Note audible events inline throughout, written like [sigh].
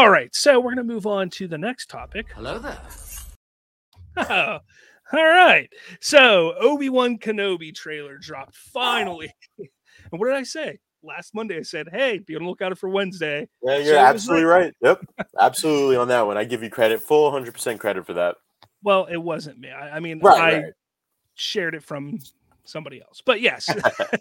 All right, so we're going to move on to the next topic. [laughs] Hello there. all right. So, Obi-Wan Kenobi trailer dropped finally. and what did I say? Last Monday I said, "Hey, be on the lookout for Wednesday." Yeah, you're So it was absolutely right. Yep, absolutely on that one. I give you credit, full 100% credit for that. Well, it wasn't me. I, I mean, Right, I right. shared it from somebody else. But yes. [laughs]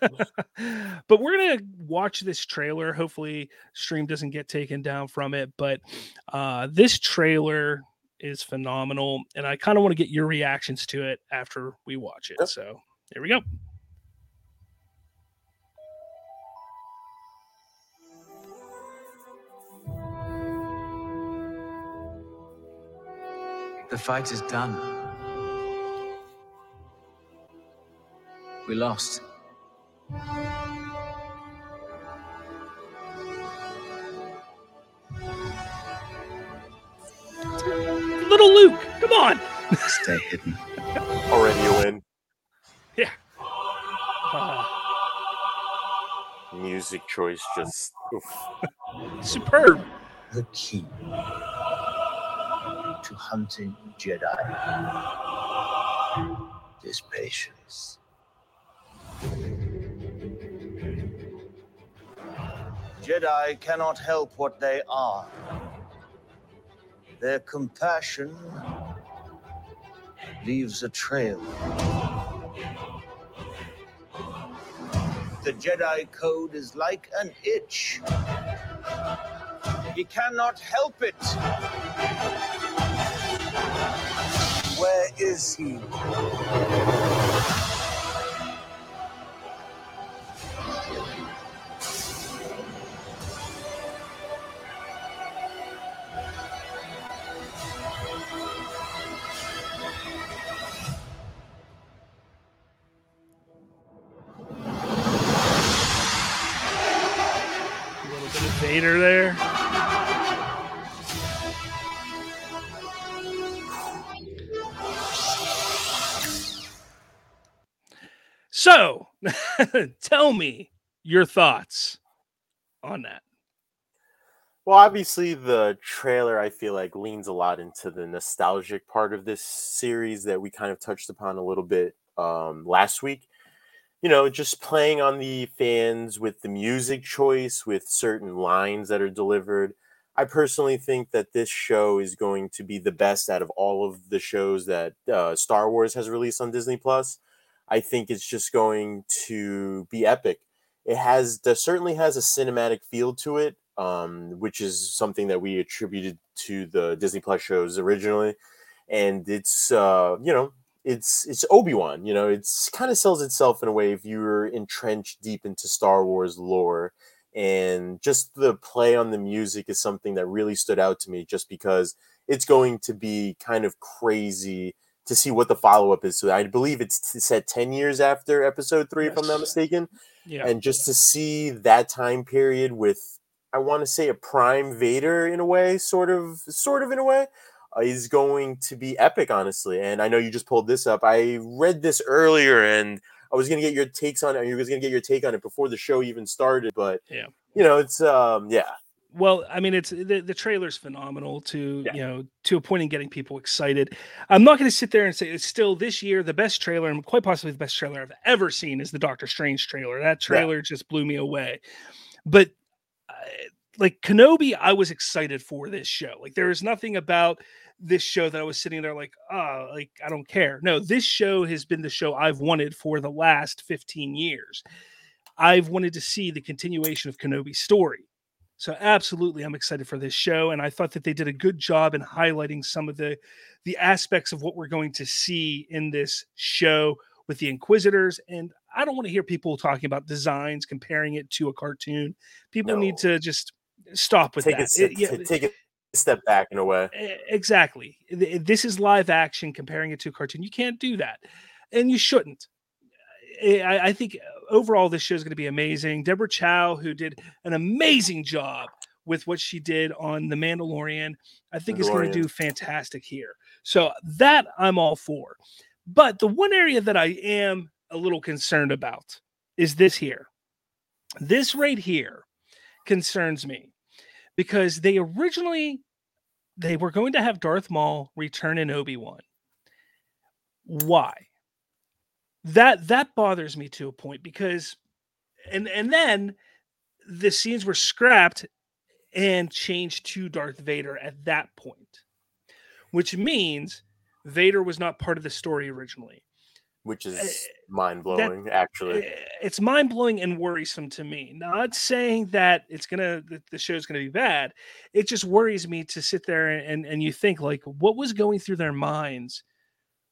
[laughs] but we're going to watch this trailer. Hopefully stream doesn't get taken down from it, but uh this trailer is phenomenal and I kind of want to get your reactions to it after we watch it. Yep. So, here we go. The fight is done. We lost. Little Luke, come on. [laughs] Stay hidden. Already a win. Uh, Music choice just. oof. [laughs] superb. the key to hunting Jedi is patience. Jedi cannot help what they are. Their compassion leaves a trail. The Jedi Code is like an itch. He cannot help it. Where is he? Vader there. So, [laughs] tell me your thoughts on that. Well, obviously, the trailer I feel like leans a lot into the nostalgic part of this series that we kind of touched upon a little bit um, last week. You know, just playing on the fans with the music choice, with certain lines that are delivered. I personally think that this show is going to be the best out of all of the shows that uh, Star Wars has released on Disney Plus. I think it's just going to be epic. It has there certainly has a cinematic feel to it, um, which is something that we attributed to the Disney Plus shows originally, and it's uh, you know it's it's Obi Wan. You know, it's kind of sells itself in a way if you're entrenched deep into Star Wars lore, and just the play on the music is something that really stood out to me, just because it's going to be kind of crazy to see what the follow up is. So I believe it's set ten years after Episode Three, if I'm not mistaken Yeah. and just to see that time period with i want to say a prime vader in a way sort of sort of in a way is going to be epic honestly and i know you just pulled this up i read this earlier and i was going to get your takes on it you was going to get your take on it before the show even started but Yeah. you know it's um yeah Well, I mean, it's the, the trailer's phenomenal to Yeah. you know to a point in getting people excited. I'm not going to sit there and say it's still this year the best trailer and quite possibly the best trailer I've ever seen is the Doctor Strange trailer. That trailer just blew me away. But uh, like Kenobi, I was excited for this show. Like there is nothing about this show that I was sitting there like, oh, like I don't care. No, this show has been the show I've wanted for the last 15 years. I've wanted to see the continuation of Kenobi's story. So absolutely, I'm excited for this show, and I thought that they did a good job in highlighting some of the the aspects of what we're going to see in this show with the Inquisitors. And I don't want to hear people talking about designs, comparing it to a cartoon. People need to just stop with take that. It- yeah, take a step back in a way Exactly. This is live action comparing it to a cartoon. You can't do that. And you shouldn't. I, think uh, overall this show is going to be amazing. Deborah Chow, who did an amazing job with what she did on The Mandalorian, I think is going to do fantastic here. So that I'm all for. But the one area that I am a little concerned about is this here. This right here concerns me because they originally they were going to have Darth Maul return in Obi-Wan. Why? That that bothers me to a point because and and then the scenes were scrapped and changed to Darth Vader at that point, which means Vader was not part of the story originally. Which is Uh, mind blowing, actually. Eh, It's mind blowing and worrisome to me. Not saying that it's gonna that the show's gonna be bad. It just worries me to sit there and and you think like, what was going through their minds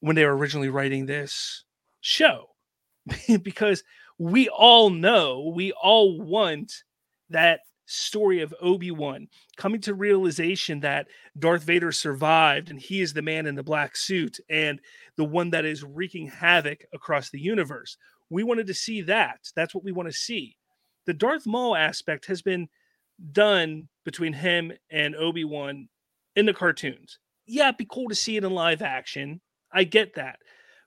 when they were originally writing this show? [laughs] because we all know, we all want that story of Obi-Wan coming to realization that Darth Vader survived and he is the man in the black suit and the one that is wreaking havoc across the universe. We wanted to see that. That's what we want to see. The Darth Maul aspect has been done between him and Obi-Wan in the cartoons. Yeah, it'd be cool to see it in live action. I get that.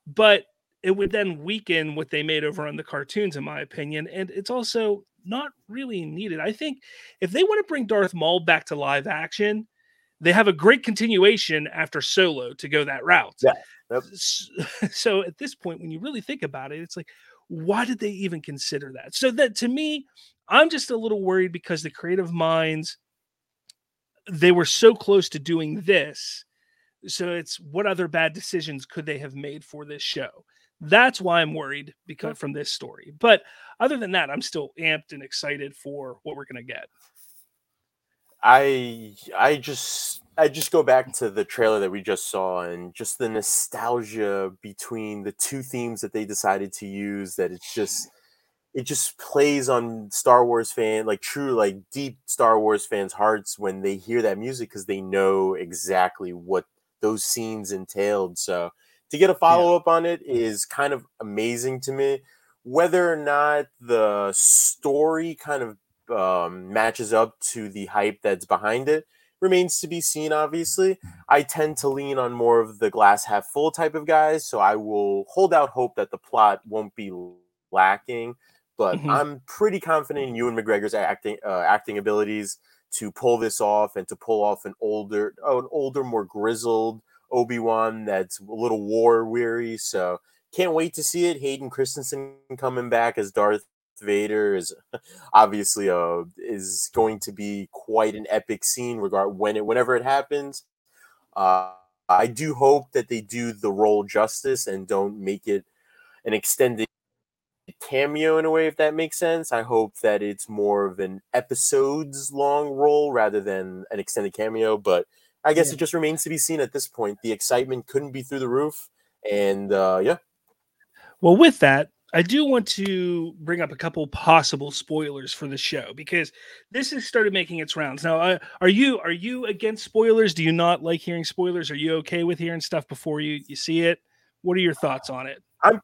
But it would then weaken what they made over on the cartoons, in my opinion. And it's also not really needed. I think if they want to bring Darth Maul back to live action, they have a great continuation after Solo to go that route. Yeah, yep. [laughs] So at this point, when you really think about it, it's like, why did they even consider that? So that to me, I'm just a little worried because the creative minds they were so close to doing this. So it's what other bad decisions could they have made for this show? That's why I'm worried because from this story. But other than that, I'm still amped and excited for what we're gonna get. I I just I just go back to the trailer that we just saw and just the nostalgia between the two themes that they decided to use that it's just it just plays on Star Wars fan like true like deep Star Wars fans hearts when they hear that music because they know exactly what those scenes entailed. So to get a follow up on it is kind of amazing to me. Whether or not the story kind of um, matches up to the hype that's behind it remains to be seen obviously. I tend to lean on more of the glass half full type of guys so i will hold out hope that the plot won't be lacking but Mhm. i'm pretty confident in ewan mcgregor's acting uh, acting abilities to pull this off and to pull off an older oh, an older more grizzled obi-wan that's a little war weary so can't wait to see it. Hayden christensen coming back as darth Vader is obviously uh is going to be quite an epic scene regard when it whenever it happens. Uh I do hope that they do the role justice and don't make it an extended cameo in a way if that makes sense. I hope that it's more of an episodes long role rather than an extended cameo, but I guess Yeah. it just remains to be seen at this point. The excitement couldn't be through the roof and uh yeah. Well, with that, I do want to bring up a couple possible spoilers for the show because this has started making its rounds. Now, uh, are you are you against spoilers? Do you not like hearing spoilers? Are you okay with hearing stuff before you you see it? What are your thoughts on it? I'm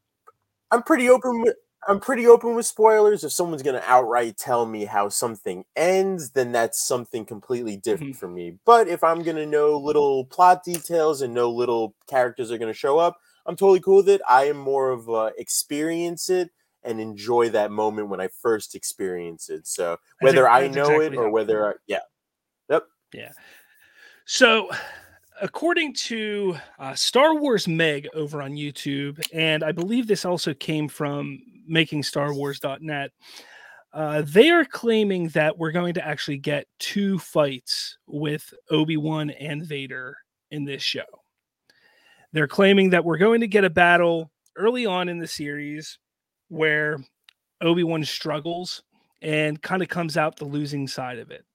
I'm pretty open with I'm pretty open with spoilers. If someone's gonna outright tell me how something ends, then that's something completely different Mhm. for me. But if I'm gonna know little plot details and know little characters are gonna show up, I'm totally cool with it. I am more of a experience it and enjoy that moment when I first experience it. So whether I that's know exactly it or I whether I, yeah, yep, yeah. So, according to uh, Star Wars Meg over on YouTube, and I believe this also came from makingstarwars.net, uh, they are claiming that we're going to actually get two fights with Obi Wan and Vader in this show. They're claiming that we're going to get a battle early on in the series where Obi Wan struggles and kind of comes out the losing side of it.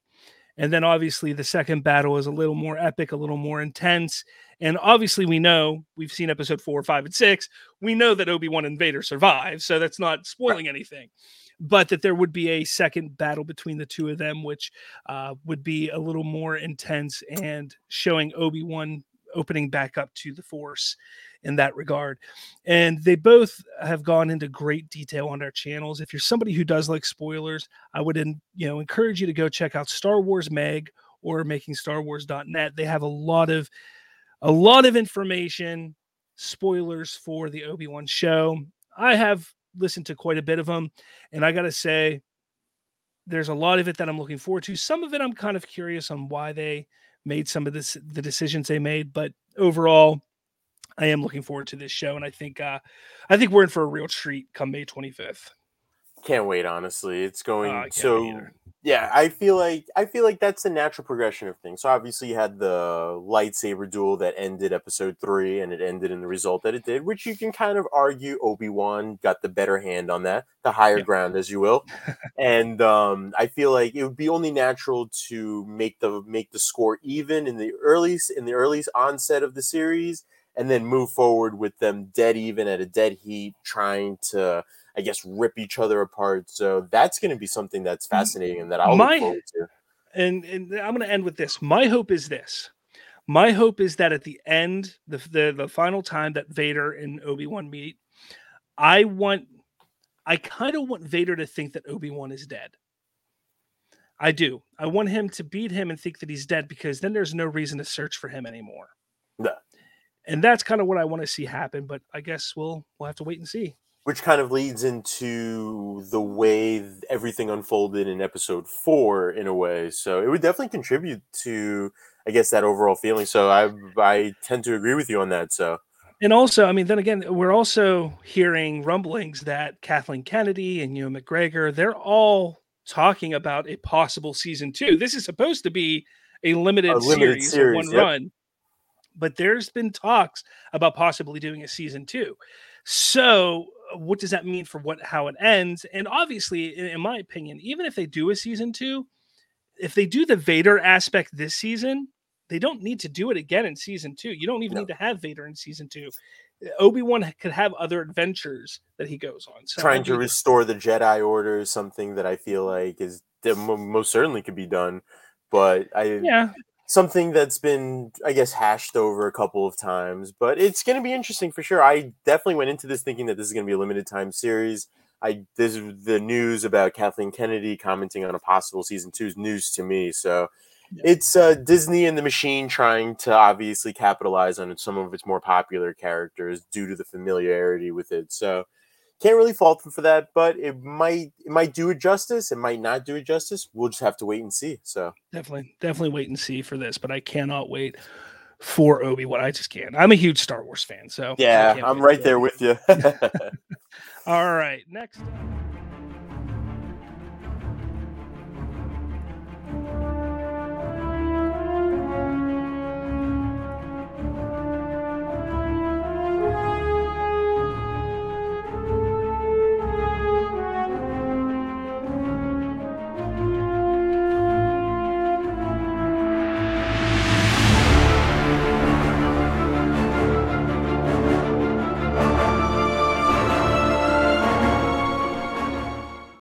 And then obviously the second battle is a little more epic, a little more intense. And obviously we know we've seen episode four, five, and six. We know that Obi-Wan and Vader survive, so that's not spoiling anything. But that there would be a second battle between the two of them, which uh, would be a little more intense and showing Obi-Wan opening back up to the Force in that regard. And they both have gone into great detail on our channels. If you're somebody who does like spoilers, I would you know encourage you to go check out Star Wars Mag or makingstarwars.net. They have a lot of a lot of information, spoilers for the Obi-Wan show. I have listened to quite a bit of them and I got to say there's a lot of it that I'm looking forward to. Some of it I'm kind of curious on why they made some of this the decisions they made, but overall, I am looking forward to this show, and I think uh, I think we're in for a real treat come May 25th. Can't wait, honestly. It's going Uh, so yeah, I feel like I feel like that's the natural progression of things. So obviously you had the lightsaber duel that ended episode three and it ended in the result that it did, which you can kind of argue Obi-Wan got the better hand on that, the higher Yeah. ground as you will. and um I feel like it would be only natural to make the make the score even in the early in the earliest onset of the series and then move forward with them dead even at a dead heat trying to I guess rip each other apart. So that's going to be something that's fascinating and that I'll My- look forward to. and and I'm going to end with this. My hope is this. My hope is that at the end, the the, the final time that Vader and Obi Wan meet, I want, I kind of want Vader to think that Obi Wan is dead. I do. I want him to beat him and think that he's dead because then there's no reason to search for him anymore. Yeah. And that's kind of what I want to see happen. But I guess we'll we'll have to wait and see. Which kind of leads into the way everything unfolded in episode four, in a way. So it would definitely contribute to, I guess, that overall feeling. So I I tend to agree with you on that. So And also, I mean, then again, we're also hearing rumblings that Kathleen Kennedy and Ewan McGregor, they're all talking about a possible season two. This is supposed to be a limited, A limited series, series, one yep. run, but there's been talks about possibly doing a season two. So, what does that mean for what how it ends? And obviously, in, in my opinion, even if they do a season two, if they do the Vader aspect this season, they don't need to do it again in season two. You don't even No. need to have Vader in season two. Uh, Obi Wan could have other adventures that he goes on. So trying to restore the Jedi Order is something that I feel like is most certainly could be done. But I yeah, something that's been i guess hashed over a couple of times but it's going to be interesting for sure i definitely went into this thinking that this is going to be a limited time series i this is the news about kathleen kennedy commenting on a possible season two is news to me so Yeah. it's uh, disney and the machine trying to obviously capitalize on some of its more popular characters due to the familiarity with it so can't really fault them for that but it might it might do it justice it might not do it justice we'll just have to wait and see so definitely, definitely wait and see for this. But I cannot wait for Obi Wan. I just can't. I'm a huge Star Wars fan, so Yeah, I'm right there with you. [laughs] [laughs] All right, next.